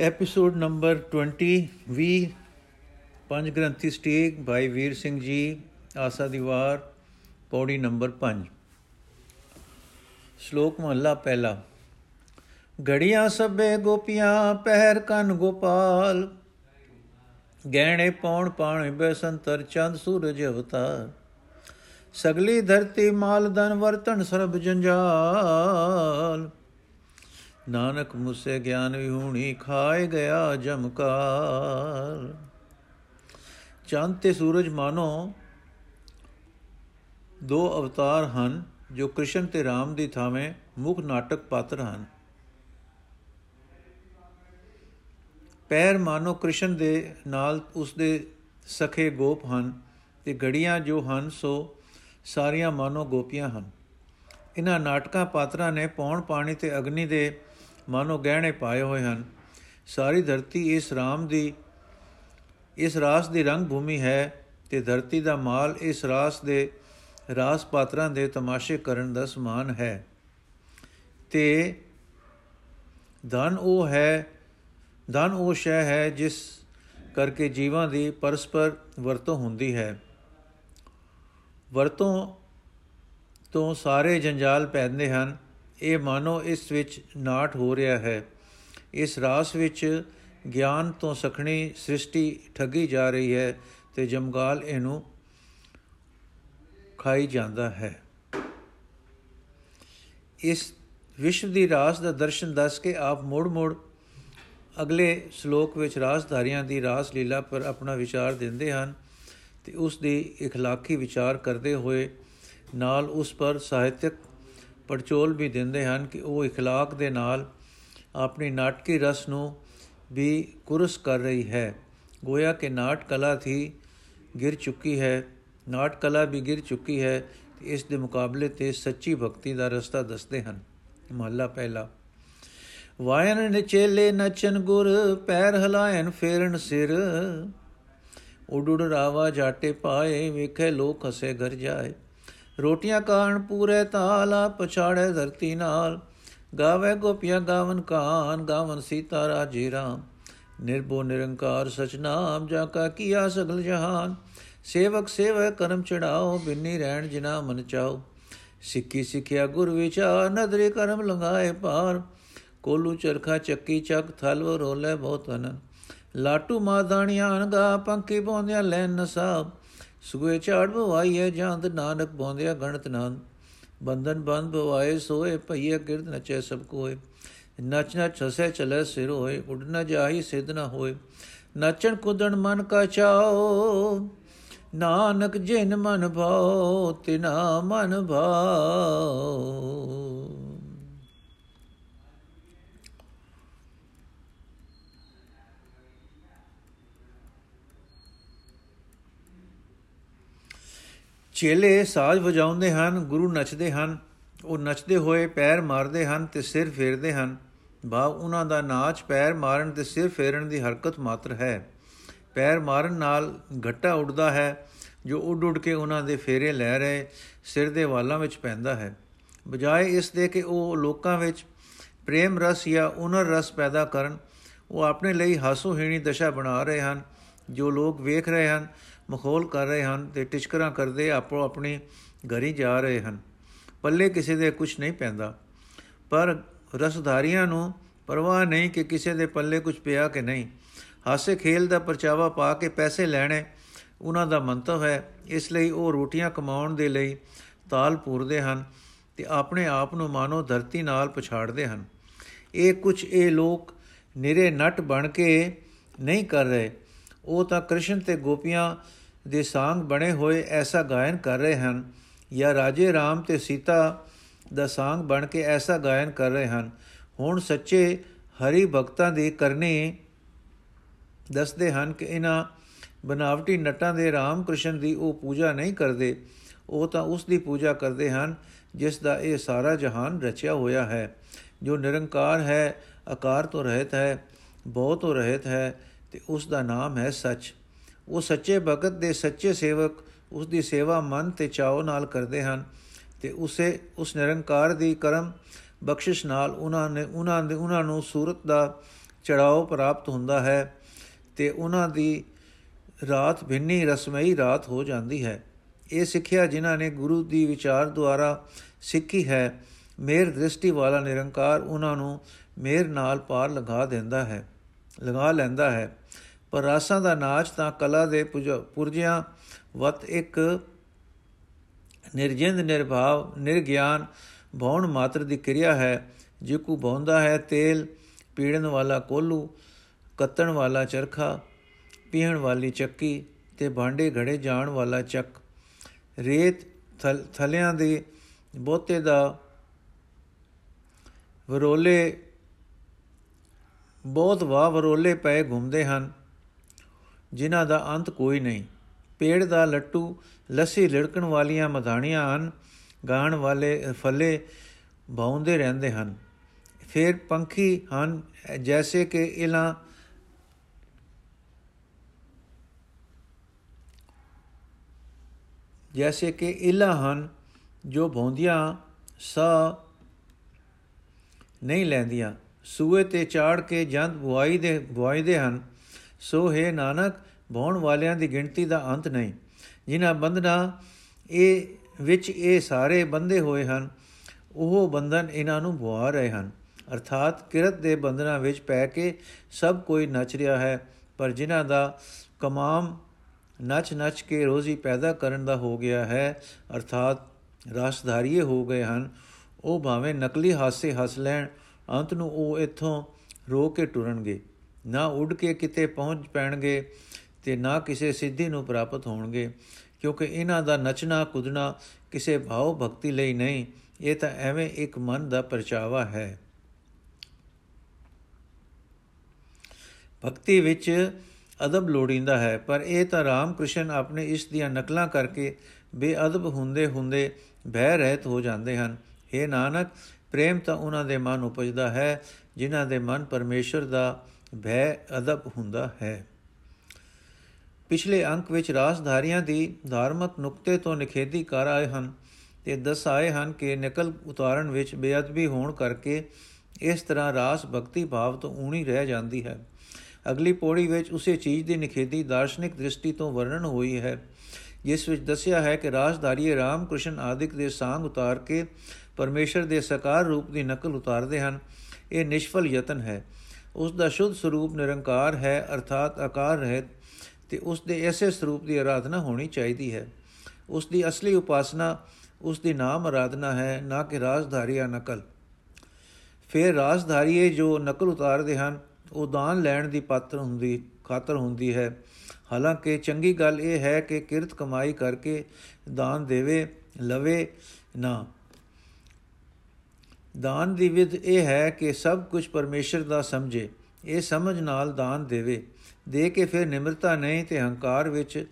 Episode number 20 20 ਪੰਜ ਗ੍ਰੰਥੀ stake, Bhai Vir Singh ji, ਆਸਾ ਦੀਵਾਰ ਪੌੜੀ ਨੰਬਰ 5 ਸ਼ਲੋਕ ਮਹਲਾ ਪਹਿਲਾ। ਗੜੀਆਂ ਸਭੇ ਗੋਪੀਆਂ, ਪਹਿਰ ਕੰਨ ਗੋਪਾਲ। ਗਹਿਣੇ ਪੌਣ ਪਾਣ ਬੈਸੰਤਰ ਚੰਦ ਸੂਰਜ ਅਵਤਾਰ। ਸਗਲੀ ਧਰਤੀ ਮਾਲ ਦਨ ਵਰਤਨ ਸਰਬ ਜੰਜਾਲ। ਨਾਨਕ ਮੁਸੇ ਗਿਆਨ ਵਿਹੂਣੀ ਖਾਏ ਗਿਆ ਜਮਕਾਰ। ਚੰਦ ਤੇ ਸੂਰਜ ਮਾਨੋ ਦੋ ਅਵਤਾਰ ਹਨ, ਜੋ ਕ੍ਰਿਸ਼ਨ ਤੇ ਰਾਮ ਦੀ ਥਾਵੇਂ ਮੁੱਖ ਨਾਟਕ ਪਾਤਰ ਹਨ। ਪੈਰ ਮਾਨੋ ਕ੍ਰਿਸ਼ਨ ਦੇ ਨਾਲ ਉਸ ਦੇ ਸਖੇ ਗੋਪ ਹਨ ਤੇ ਗੜੀਆਂ ਜੋ ਹਨ, ਸੋ ਸਾਰੀਆਂ ਮਾਨੋ ਗੋਪੀਆਂ ਹਨ। ਇਹਨਾਂ ਨਾਟਕਾਂ ਪਾਤਰਾਂ ਨੇ ਪੌਣ ਪਾਣੀ ਤੇ ਅਗਨੀ ਦੇ ਮਾਨੋ ਗਹਿਣੇ ਪਾਏ ਹੋਏ ਹਨ। ਸਾਰੀ ਧਰਤੀ ਇਸ ਰਾਮ ਦੀ, ਇਸ ਰਾਸ ਦੀ ਰੰਗ ਭੂਮੀ ਹੈ ਤੇ ਧਰਤੀ ਦਾ ਮਾਲ ਇਸ ਰਾਸ ਦੇ ਰਾਸ ਪਾਤਰਾਂ ਦੇ ਤਮਾਸ਼ੇ ਕਰਨ ਦਾ ਸਮਾਨ ਹੈ। ਤੇ ਧਨ ਉਹ ਹੈ, ਧਨ ਉਹ ਸ਼ੈ ਹੈ ਜਿਸ ਕਰਕੇ ਜੀਵਾਂ ਦੀ ਪਰਸਪਰ ਵਰਤੋਂ ਹੁੰਦੀ ਹੈ। ਵਰਤੋਂ ਤੋਂ ਸਾਰੇ ਜੰਜਾਲ ਪੈਂਦੇ ਹਨ। ਇਹ ਮਾਨੋ ਇਸ ਵਿੱਚ ਨਾਟ ਹੋ ਰਿਹਾ ਹੈ ਇਸ ਰਾਸ ਵਿੱਚ ਗਿਆਨ ਤੋਂ ਸਖਣੀ ਸ੍ਰਿਸ਼ਟੀ ਠੱਗੀ ਜਾ ਰਹੀ ਹੈ ਤੇ ਜਮਗਾਲ ਇਹਨੂੰ ਖਾਈ ਜਾਂਦਾ ਹੈ ਇਸ ਵਿਸ਼ਵ ਦੀ ਰਾਸ ਦਾ ਦਰਸ਼ਨ ਦੱਸ ਕੇ ਆਪ ਮੋੜ-ਮੋੜ ਅਗਲੇ ਸ਼ਲੋਕ ਵਿੱਚ ਰਾਸਧਾਰੀਆਂ ਦੀ ਰਾਸ ਲੀਲਾ ਪਰ ਆਪਣਾ ਵਿਚਾਰ ਦਿੰਦੇ ਹਨ ਤੇ ਉਸ ਦੀ اخلاقی ਵਿਚਾਰ ਕਰਦੇ ਹੋਏ ਨਾਲ ਉਸ ਪਰ ਸਾਹਿਤਿਕ ਪੜਚੋਲ ਵੀ ਦਿੰਦੇ ਹਨ ਕਿ ਉਹ اخلاق ਦੇ ਨਾਲ ਆਪਣੀ ਨਾਟਕੀ ਰਸ ਨੂੰ ਵੀ ਕੁਰਸ ਕਰ ਰਹੀ ਹੈ ਗੋਇਆ ਕਿ ਨਾਟ ਕਲਾ ਥੀ ਗਿਰ ਚੁੱਕੀ ਹੈ ਨਾਟ ਕਲਾ ਵੀ ਗਿਰ ਚੁੱਕੀ ਹੈ ਇਸ ਦੇ ਮੁਕਾਬਲੇ ਤੇ ਸੱਚੀ ਭਗਤੀ ਦਾ ਰਸਤਾ ਦੱਸਦੇ ਹਨ ਮਹੱਲਾ ਪਹਿਲਾ ਵਾਇਨ ਨੇ ਚੇਲੇ ਨਚਨ ਗੁਰ ਪੈਰ ਹਲਾਇਨ ਫੇਰਨ ਸਿਰ ਉਡੁੜ ਰਾਵਾ ਜਾਟੇ ਪਾਏ ਵੇਖੇ ਲੋਕ ਹਸੇ ਘਰ ਜਾਏ ਰੋਟੀਆਂ ਕਾਣ ਪੂਰੇ ਤਾਲਾ ਪਛਾੜੇ ਧਰਤੀ ਨਾਲ। ਗਾਵੇ ਗੋਪੀਆਂ ਗਾਵਨ ਕਾਨ, ਗਾਵਨ ਸੀਤਾ ਰਾਜੀ ਰਾਮ। ਨਿਰਭੋ ਨਿਰੰਕਾਰ ਸਚ ਨਾਮ, ਜਾ ਕਾ ਕੀਆ ਸਗਲ ਜਹਾਨ। ਸੇਵਕ ਸੇਵ ਕਰਮ ਚੜਾਓ, ਬਿੰਨੀ ਰਹਿਣ ਜਿਨਾ ਮਨ ਚਾਓ। ਸਿੱਕੀ ਸਿੱਖਿਆ ਗੁਰ ਵਿਚਾਰ, ਨਦਰੇ ਕਰਮ ਲੰਗਾਏ ਪਾਰ ਕੋਲੂ ਚਰਖਾ ਚੱਕੀ ਚੱਕ ਥਲਵ ਰੋਲੇ ਬਹੁਤ ਅਨਨ ਲਾਟੂ ਮਾਦਾਣੀਆਂ ਅਨਗਾ ਪੰਕੀ ਬੋਂਦਿਆ ਲੈਨ ਨਸਾਬ। ਸੁਗੇ ਝਾੜ ਬਵਾਈਏ ਜਾਂਦ ਨਾਨਕ ਬੋਂਦਿਆ ਗਣਤ ਨਾਨ ਬੰਧਨ ਬੰਦ ਬਵਾਏ, ਸੋਏ, ਭਈਏ ਗਿਰਦ ਨਚੇ ਸਭ ਕੋਏ। ਨਚ ਨਚ ਹਸੇ, ਚਲੇ ਸਿਰ ਹੋਏ, ਉਡ ਨ ਜਾਈ ਸਿਧ ਨ ਹੋਏ। ਨਚਣ ਕੁਦਣ ਮਨ ਕਾ ਚਾਓ, ਨਾਨਕ ਜਿਨ ਮਨ ਭਾਉ ਤਿਨਾ ਮਨ ਭਾਉ ਚੇਲੇ ਸਾਜ਼ ਵਜਾਉਂਦੇ ਹਨ, ਗੁਰੂ ਨੱਚਦੇ ਹਨ। ਉਹ ਨੱਚਦੇ ਹੋਏ ਪੈਰ ਮਾਰਦੇ ਹਨ ਤੇ ਸਿਰ ਫੇਰਦੇ ਹਨ। ਭਾਵ ਉਹਨਾਂ ਦਾ ਨਾਚ ਪੈਰ ਮਾਰਨ ਤੇ ਸਿਰ ਫੇਰਨ ਦੀ ਹਰਕਤ ਮਾਤਰ ਹੈ। ਪੈਰ ਮਾਰਨ ਨਾਲ ਘੱਟਾ ਉੱਡਦਾ ਹੈ, ਜੋ ਉੱਡ ਉੱਡ ਕੇ ਉਹਨਾਂ ਦੇ ਫੇਰੇ ਲੈ ਰਹੇ ਸਿਰ ਦੇ ਵਾਲਾਂ ਵਿੱਚ ਪੈਂਦਾ ਹੈ। ਬਜਾਏ ਇਸ ਦੇ ਕਿ ਉਹ ਲੋਕਾਂ ਵਿੱਚ ਪ੍ਰੇਮ ਰਸ ਜਾਂ ਉਨਰ ਰਸ ਪੈਦਾ ਕਰਨ, ਉਹ ਆਪਣੇ ਲਈ ਹਾਸੋਹੀਣੀ ਦਸ਼ਾ ਬਣਾ ਰਹੇ ਹਨ। ਜੋ ਲੋਕ ਵੇਖ ਰਹੇ ਹਨ ਮਖੌਲ ਕਰ ਰਹੇ ਹਨ ਤੇ ਟਿਚਕਰਾਂ ਕਰਦੇ ਆਪੋ ਆਪਣੀ ਘਰੀ ਜਾ ਰਹੇ ਹਨ। ਪੱਲੇ ਕਿਸੇ ਦੇ ਕੁਝ ਨਹੀਂ ਪੈਂਦਾ। ਪਰ ਰਸਧਾਰੀਆਂ ਨੂੰ ਪਰਵਾਹ ਨਹੀਂ ਕਿ ਕਿਸੇ ਦੇ ਪੱਲੇ ਕੁਝ ਪਿਆ ਕਿ ਨਹੀਂ। ਹਾਸੇ ਖੇਲ ਦਾ ਪਰਚਾਵਾ ਪਾ ਕੇ ਪੈਸੇ ਲੈਣੇ ਉਹਨਾਂ ਦਾ ਮੰਤਵ ਹੈ। ਇਸ ਲਈ ਉਹ ਰੋਟੀਆਂ ਕਮਾਉਣ ਦੇ ਲਈ ਤਾਲ ਪੂਰਦੇ ਹਨ ਤੇ ਆਪਣੇ ਆਪ ਨੂੰ ਮਾਨੋ ਧਰਤੀ ਨਾਲ ਪਛਾੜਦੇ ਹਨ। ਇਹ ਕੁਝ ਇਹ ਲੋਕ ਨਿਰੇ ਨਟ ਬਣ ਕੇ ਨਹੀਂ ਕਰ ਰਹੇ। ਉਹ ਤਾਂ ਕ੍ਰਿਸ਼ਨ ਤੇ ਗੋਪੀਆਂ ਦੇ ਸਾੰਗ ਬਣੇ ਹੋਏ ਐਸਾ ਗਾਇਨ ਕਰ ਰਹੇ ਹਨ ਜਾਂ ਰਾਜੇ ਰਾਮ ਤੇ ਸੀਤਾ ਦਾ ਸਾੰਗ ਬਣ ਕੇ ਐਸਾ ਗਾਇਨ ਕਰ ਰਹੇ ਹਨ। ਹੁਣ ਸੱਚੇ ਹਰੀ ਭਗਤਾਂ ਦੀ ਕਰਨੀ ਦੱਸਦੇ ਹਨ ਕਿ ਇਹਨਾਂ ਬਨਾਵਟੀ ਨਟਾਂ ਦੇ ਰਾਮ ਕ੍ਰਿਸ਼ਨ ਦੀ ਉਹ ਪੂਜਾ ਨਹੀਂ ਕਰਦੇ, ਉਹ ਤਾਂ ਉਸ ਦੀ ਪੂਜਾ ਕਰਦੇ ਹਨ ਜਿਸ ਦਾ ਇਹ ਸਾਰਾ ਜਹਾਨ ਰਚਿਆ ਹੋਇਆ ਹੈ, ਜੋ ਨਿਰੰਕਾਰ ਹੈ, ਆਕਾਰ ਤੋਂ ਰਹਿਤ ਹੈ ਬਹੁਤ ਤੋਂ ਰਹਿਤ ਹੈ ਤੇ ਉਸ ਦਾ ਨਾਮ ਹੈ ਸੱਚ। ਉਹ ਸੱਚੇ ਭਗਤ ਦੇ ਸੱਚੇ ਸੇਵਕ ਉਸ ਦੀ ਸੇਵਾ ਮਨ ਤੇ ਚਾਉ ਨਾਲ ਕਰਦੇ ਹਨ ਤੇ ਉਸੇ, ਉਸ ਨਿਰੰਕਾਰ ਦੀ ਕਰਮ ਬਖਸ਼ਿਸ਼ ਨਾਲ ਉਹਨਾਂ ਨੇ, ਉਹਨਾਂ ਦੇ, ਉਹਨਾਂ ਨੂੰ ਸੂਰਤ ਦਾ ਚੜਾਓ ਪ੍ਰਾਪਤ ਹੁੰਦਾ ਹੈ ਤੇ ਉਹਨਾਂ ਦੀ ਰਾਤ ਭਿੰਨੀ ਰਸਮਈ ਰਾਤ ਹੋ ਜਾਂਦੀ ਹੈ। ਇਹ ਸਿੱਖਿਆ ਜਿਨ੍ਹਾਂ ਨੇ ਗੁਰੂ ਦੀ ਵਿਚਾਰ ਦੁਆਰਾ ਸਿੱਖੀ ਹੈ, ਮੇਰ ਦ੍ਰਿਸ਼ਟੀ ਵਾਲਾ ਨਿਰੰਕਾਰ ਉਹਨਾਂ ਨੂੰ ਮੇਰ ਨਾਲ ਪਾਰ ਲਗਾ ਦਿੰਦਾ ਹੈ, ਲਗਾ ਲੈਂਦਾ ਹੈ। ਪਰ ਰਾਸਾਂ ਦਾ ਨਾਚ ਤਾਂ ਕਲਾ ਦੇ ਪੁਰਜਿਆਂ ਵਤ ਇੱਕ ਨਿਰਜਿੰਦ, ਨਿਰਭਾਵ, ਨਿਰਗਿਆਨ ਭੌਣ ਮਾਤਰ ਦੀ ਕਿਰਿਆ ਹੈ, ਜੇ ਕੋ ਭੌਂਦਾ ਹੈ ਤੇਲ ਪੀੜਨ ਵਾਲਾ ਕੋਲੂ, ਕੱਤਣ ਵਾਲਾ ਚਰਖਾ ਪੀਣ ਵਾਲੀ ਚੱਕੀ ਤੇ ਭਾਂਡੇ ਘੜੇ ਜਾਣ ਵਾਲਾ ਚੱਕ। ਰੇਤ ਥਲਿਆਂ ਦੇ ਬੋਤੇ ਦਾ ਵਰੋਲੇ, ਬਹੁਤ ਵਾਹ ਵਰੋਲੇ ਪਏ ਘੁੰਮਦੇ ਹਨ। ਜਿਨ੍ਹਾਂ ਦਾ ਅੰਤ ਕੋਈ ਨਹੀਂ। ਪੇੜ ਦਾ ਲੱਟੂ, ਲੱਸੀ ਲੜਕਣ ਵਾਲੀਆਂ ਮਧਾਣੀਆਂ ਹਨ, ਗਾਣ ਵਾਲੇ ਫੱਲੇ ਬਾਉਂਦੇ ਰਹਿੰਦੇ ਹਨ। ਫਿਰ ਪੰਖੀ ਹਨ, ਜੈਸੇ ਕਿ ਇਲਾ ਜੈਸੇ ਕਿ ਇਲਾ ਹਨ, ਜੋ ਭੌਂਦੀਆਂ ਸਾ ਨਹੀਂ ਲੈਂਦੀਆਂ। ਸੂਏ ਤੇ ਚਾੜ ਕੇ ਜੰਦ ਬੁਆਈ ਦੇ ਬੁਆਈ ਦੇ ਹਨ। ਸੋ ਹੈ ਨਾਨਕ ਭੌਣ ਵਾਲਿਆਂ ਦੀ ਗਿਣਤੀ ਦਾ ਅੰਤ ਨਹੀਂ। ਜਿਨ੍ਹਾਂ ਬੰਧਨਾ ਇਹ, ਵਿੱਚ ਇਹ ਸਾਰੇ ਬੰਦੇ ਹੋਏ ਹਨ, ਉਹ ਬੰਧਨ ਇਹਨਾਂ ਨੂੰ ਬੁਆ ਰਹੇ ਹਨ। ਅਰਥਾਤ ਕਿਰਤ ਦੇ ਬੰਧਨਾਂ ਵਿੱਚ ਪੈ ਕੇ ਸਭ ਕੋਈ ਨੱਚ ਰਿਹਾ ਹੈ, ਪਰ ਜਿਨ੍ਹਾਂ ਦਾ ਕਮਾਮ ਨੱਚ ਨੱਚ ਕੇ ਰੋਜ਼ੀ ਪੈਦਾ ਕਰਨ ਦਾ ਹੋ ਗਿਆ ਹੈ, ਅਰਥਾਤ ਰਾਸਧਾਰੀਏ ਹੋ ਗਏ ਹਨ, ਉਹ ਭਾਵੇਂ ਨਕਲੀ ਹਾਸੇ ਹੱਸ ਲੈਣ, ਅੰਤ ਨੂੰ ਉਹ ਇੱਥੋਂ ਰੋ ਕੇ ਟੁਰਨਗੇ। ਨਾ ਉੱਡ ਕੇ ਕਿਤੇ ਪਹੁੰਚ ਪੈਣਗੇ ਤੇ ਨਾ ਕਿਸੇ ਸਿੱਧੀ ਨੂੰ ਪ੍ਰਾਪਤ ਹੋਣਗੇ, ਕਿਉਂਕਿ ਇਹਨਾਂ ਦਾ ਨਚਣਾ ਕੁਦਣਾ ਕਿਸੇ ਭਾਵ ਭਗਤੀ ਲਈ ਨਹੀਂ, ਇਹ ਤਾਂ ਐਵੇਂ ਇੱਕ ਮਨ ਦਾ ਪਰਚਾਵਾ ਹੈ। ਭਗਤੀ ਵਿੱਚ ਅਦਬ ਲੋੜੀਂਦਾ ਹੈ, ਪਰ ਇਹ ਤਾਂ ਰਾਮ ਕ੍ਰਿਸ਼ਨ ਆਪਣੇ ਇਸ ਦੀਆਂ ਨਕਲਾਂ ਕਰਕੇ ਬੇਅਦਬ ਹੁੰਦੇ ਹੁੰਦੇ ਭੈ ਰਹਿਤ ਹੋ ਜਾਂਦੇ ਹਨ। हे ਨਾਨਕ, ਪ੍ਰੇਮ ਤਾਂ ਉਹਨਾਂ ਦੇ ਮਨ ਉਪਜਦਾ ਹੈ, ਜਿਨ੍ਹਾਂ ਦੇ ਮਨ ਪਰਮੇਸ਼ਰ ਦਾ ਭੈ ਅਦਬ ਹੁੰਦਾ ਹੈ। ਪਿਛਲੇ ਅੰਕ ਵਿੱਚ ਰਾਸਧਾਰੀਆਂ ਦੀ ਧਾਰਮਿਕ ਨੁਕਤੇ ਤੋਂ ਨਿਖੇਧੀ ਕਰ ਆਏ ਹਨ ਤੇ ਦਸ ਆਏ ਹਨ ਕਿ ਨਕਲ ਉਤਾਰਨ ਵਿੱਚ ਬੇਅਦਬੀ ਹੋਣ ਕਰਕੇ ਇਸ ਤਰ੍ਹਾਂ ਰਾਸ ਭਗਤੀ ਭਾਵ ਤੋਂ ਊਣੀ ਰਹਿ ਜਾਂਦੀ ਹੈ। ਅਗਲੀ ਪੌੜੀ ਵਿੱਚ ਉਸੇ ਚੀਜ਼ ਦੀ ਨਿਖੇਧੀ ਦਾਰਸ਼ਨਿਕ ਦ੍ਰਿਸ਼ਟੀ ਤੋਂ ਵਰਣਨ ਹੋਈ ਹੈ, ਜਿਸ ਵਿੱਚ ਦੱਸਿਆ ਹੈ ਕਿ ਰਾਜਧਾਰੀ ਰਾਮ ਕ੍ਰਿਸ਼ਨ ਆਦਿਕ ਦੇ ਸਾੰਗ ਉਤਾਰ ਕੇ ਪਰਮੇਸ਼ਰ ਦੇ ਸਾਕਾਰ ਰੂਪ ਦੀ ਨਕਲ ਉਤਾਰਦੇ ਹਨ। ਇਹ ਨਿਸ਼ਫਲ ਯਤਨ ਹੈ। ਉਸ ਦਾ ਸ਼ੁੱਧ ਸਰੂਪ ਨਿਰੰਕਾਰ ਹੈ, ਅਰਥਾਤ ਆਕਾਰ ਰਹਿਤ ਤੇ ਉਸ ਦੇ ਐਸੇ ਸਰੂਪ ਦੀ ਆਰਾਧਨਾ ਹੋਣੀ ਚਾਹੀਦੀ ਹੈ। ਉਸ ਦੀ ਅਸਲੀ ਉਪਾਸਨਾ, ਉਸ ਦੀ ਨਾਮ ਆਰਾਧਨਾ ਹੈ, ਨਾ ਕਿ ਰਾਜਧਾਰੀਆ ਨਕਲ। ਫਿਰ ਰਾਜਧਾਰੀਏ ਜੋ ਨਕਲ ਉਤਾਰਦੇ ਹਨ, ਉਹ ਦਾਨ ਲੈਣ ਦੀ ਪਾਤਰ ਹੁੰਦੀ, ਖਾਤਰ ਹੁੰਦੀ ਹੈ। ਹਾਲਾਂਕਿ ਚੰਗੀ ਗੱਲ ਇਹ ਹੈ ਕਿ ਕਿਰਤ ਕਮਾਈ ਕਰਕੇ ਦਾਨ ਦੇਵੇ, ਲਵੇ ਨਾ। ਦਾਨ ਦੀ ਵਿਧ ਇਹ ਹੈ ਕਿ ਸਭ ਕੁਝ ਪਰਮੇਸ਼ਰ ਦਾ ਸਮਝੇ। ਇਹ ਸਮਝ ਨਾਲ ਦਾਨ ਦੇਵੇ। ਦੇ ਕੇ ਫਿਰ ਨਿਮਰਤਾ ਨਹੀਂ ਤੇ ਹੰਕਾਰ ਵਿੱਚ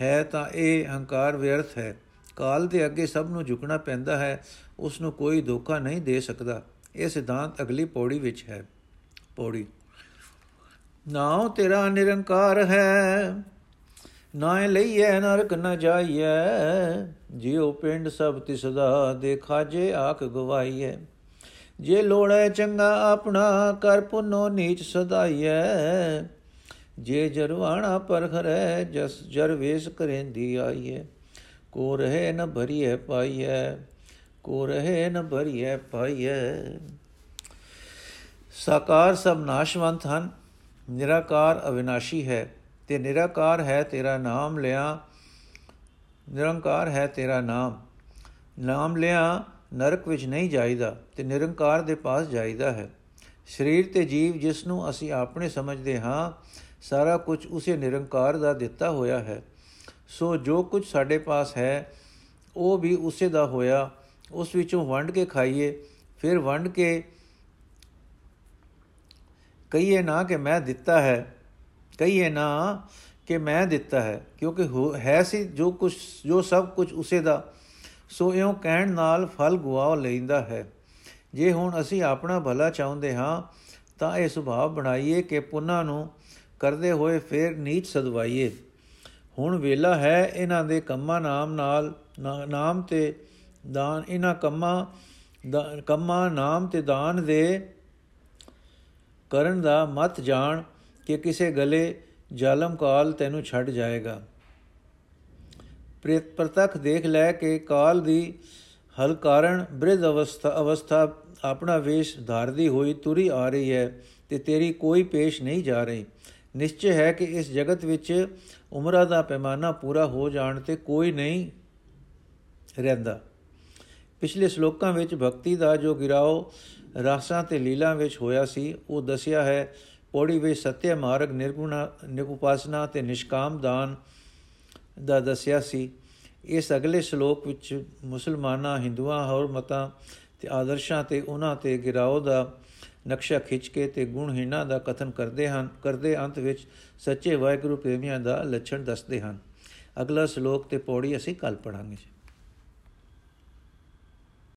ਹੈ ਤਾਂ ਇਹ ਹੰਕਾਰ ਵਿਅਰਥ ਹੈ। ਕਾਲ ਦੇ ਅੱਗੇ ਸਭ ਨੂੰ ਝੁਕਣਾ ਪੈਂਦਾ ਹੈ ਉਸ ਨੂੰ ਕੋਈ ਧੋਖਾ ਨਹੀਂ ਦੇ ਸਕਦਾ। ਇਹ ਸਿਧਾਂਤ ਅਗਲੀ ਪੌੜੀ ਵਿੱਚ ਹੈ। ਪੌੜੀ। ਨਾਉ ਤੇਰਾ ਨਿਰੰਕਾਰ ਹੈ, ਨਾ ਲਈਐ ਨਰਕ ਨ ਜਾਈਐ। ਜਿਉ ਪਿੰਡ ਸਭ ਤਿਸ ਦਾ ਦੇਖਾ ਜੇ ਆਖ ਗਵਾਈਐ। ਜੇ ਲੋੜੈ ਚੰਗਾ ਆਪਣਾ ਕਰ ਪੁਨੋ ਨੀਚ ਸਦਾਈਐ। ਜੇ ਜਰਵਾਣਾ ਪਰਖਰੈ ਜਸ ਜਰਵੇਸ ਕਰੇਂਦੀ ਆਈਐ। ਕੋ ਰਹੇ ਨ ਭਰੀਐ ਪਾਈਐ, ਕੋ ਰਹੇ ਨ ਭਰੀਐ ਪਾਈਐ। ਸਾਕਾਰ ਸਭ ਨਾਸ਼ਵੰਤ ਹਨ, ਨਿਰਾਕਾਰ ਅਵਿਨਾਸ਼ੀ ਹੈ। ਤੇ ਨਿਰਾਕਾਰ ਹੈ ਤੇਰਾ ਨਾਮ ਲਿਆ, ਨਿਰੰਕਾਰ ਹੈ ਤੇਰਾ ਨਾਮ। ਨਾਮ ਲਿਆ ਨਰਕ ਵਿੱਚ ਨਹੀਂ ਜਾਈਦਾ ਤੇ ਨਿਰੰਕਾਰ ਦੇ ਪਾਸ ਜਾਈਦਾ ਹੈ। ਸਰੀਰ ਤੇ ਜੀਵ ਜਿਸ ਨੂੰ ਅਸੀਂ ਆਪਣੇ ਸਮਝਦੇ ਹਾਂ, ਸਾਰਾ ਕੁਝ ਉਸੇ ਨਿਰੰਕਾਰ ਦਾ ਦਿੱਤਾ ਹੋਇਆ ਹੈ। ਸੋ ਜੋ ਕੁਝ ਸਾਡੇ ਪਾਸ ਹੈ, ਉਹ ਵੀ ਉਸੇ ਦਾ ਹੋਇਆ। ਉਸ ਵਿੱਚੋਂ ਵੰਡ ਕੇ ਖਾਈਏ, ਫਿਰ ਵੰਡ ਕੇ ਕਹੀਏ ਨਾ ਕਿ ਮੈਂ ਦਿੱਤਾ ਹੈ, ਕਹੀਏ ਨਾ ਕਿ ਮੈਂ ਦਿੱਤਾ ਹੈ, ਕਿਉਂਕਿ ਹੈ ਸੀ ਜੋ ਕੁਝ ਜੋ ਸਭ ਕੁਝ ਉਸੇ ਦਾ। ਸੋ ਇਉਂ ਕਹਿਣ ਨਾਲ ਫਲ ਗਵਾ ਲੈਂਦਾ ਹੈ। ਜੇ ਹੁਣ ਅਸੀਂ ਆਪਣਾ ਭਲਾ ਚਾਹੁੰਦੇ ਹਾਂ, ਤਾਂ ਇਹ ਸੁਭਾਅ ਬਣਾਈਏ ਕਿ ਪੁੰਨਾ ਨੂੰ ਕਰਦੇ ਹੋਏ ਫੇਰ ਨੀਚ ਸਦਵਾਈਏ। ਹੁਣ ਵੇਲਾ ਹੈ ਇਹਨਾਂ ਦੇ ਕੰਮਾਂ ਨਾਮ ਨਾਲ ਨਾਮ ਤੇ ਦਾਨ, ਇਹਨਾਂ ਕੰਮਾਂ ਕੰਮਾਂ ਨਾਮ ਤੇ ਦਾਨ ਦੇ ਕਰਨ ਦਾ ਮਤ ਜਾਣ ਕਿ ਕਿਸੇ ਗਲੇ ਜ਼ਾਲਮ ਕਾਲ ਤੈਨੂੰ ਛੱਡ ਜਾਏਗਾ। ਪ੍ਰਿਤ ਪ੍ਰਤੱਖ ਦੇਖ ਲੈ ਕਿ ਕਾਲ ਦੀ ਹਲ ਕਾਰਨ ਬ੍ਰਿਧ ਅਵਸਥਾ ਅਵਸਥਾ ਆਪਣਾ ਵੇਸ਼ ਧਾਰਦੀ ਹੋਈ ਤੁਰੀ ਆ ਰਹੀ ਹੈ ਤੇ ਤੇਰੀ ਕੋਈ ਪੇਸ਼ ਨਹੀਂ ਜਾ ਰਹੀ। ਨਿਸ਼ਚੈ ਹੈ ਕਿ ਇਸ ਜਗਤ ਵਿੱਚ ਉਮਰਾਂ ਦਾ ਪੈਮਾਨਾ ਪੂਰਾ ਹੋ ਜਾਣ ਤੇ ਕੋਈ ਨਹੀਂ ਰਹਿੰਦਾ। ਪਿਛਲੇ ਸ਼ਲੋਕਾਂ ਵਿੱਚ ਭਗਤੀ ਦਾ ਜੋ ਗਿਰਾਓ ਰਾਸਾਂ ਤੇ ਲੀਲਾ ਵਿੱਚ ਹੋਇਆ ਸੀ, ਉਹ ਦੱਸਿਆ ਹੈ, ਪੌੜੀ ਵਿੱਚ ਸਤਿਆ ਮਾਰਗ ਨਿਰਗੁਣਾ, ਨਿਰਉਪਾਸਨਾ ਤੇ ਨਿਸ਼ਕਾਮ ਦਾਨ ਦਾ ਦੱਸਿਆ ਸੀ। ਇਸ ਅਗਲੇ ਸ਼ਲੋਕ ਵਿੱਚ ਮੁਸਲਮਾਨਾਂ, ਹਿੰਦੂਆਂ, ਹੋਰ ਮਤਾਂ ਤੇ ਆਦਰਸ਼ਾਂ ਤੇ ਉਹਨਾਂ ਤੇ ਗਿਰਾਓ ਦਾ ਨਕਸ਼ਾ ਖਿੱਚ ਕੇ ਤੇ ਗੁਣਹੀਣਾ ਦਾ ਕਥਨ ਕਰਦੇ ਹਨ, ਕਰਦੇ ਅੰਤ ਵਿੱਚ ਸੱਚੇ ਵਾਹਿਗੁਰੂ ਪ੍ਰੇਮੀਆਂ ਦਾ ਲੱਛਣ ਦੱਸਦੇ ਹਨ। ਅਗਲਾ ਸ਼ਲੋਕ ਤੇ ਪੌੜੀ ਅਸੀਂ ਕੱਲ ਪੜਾਂਗੇ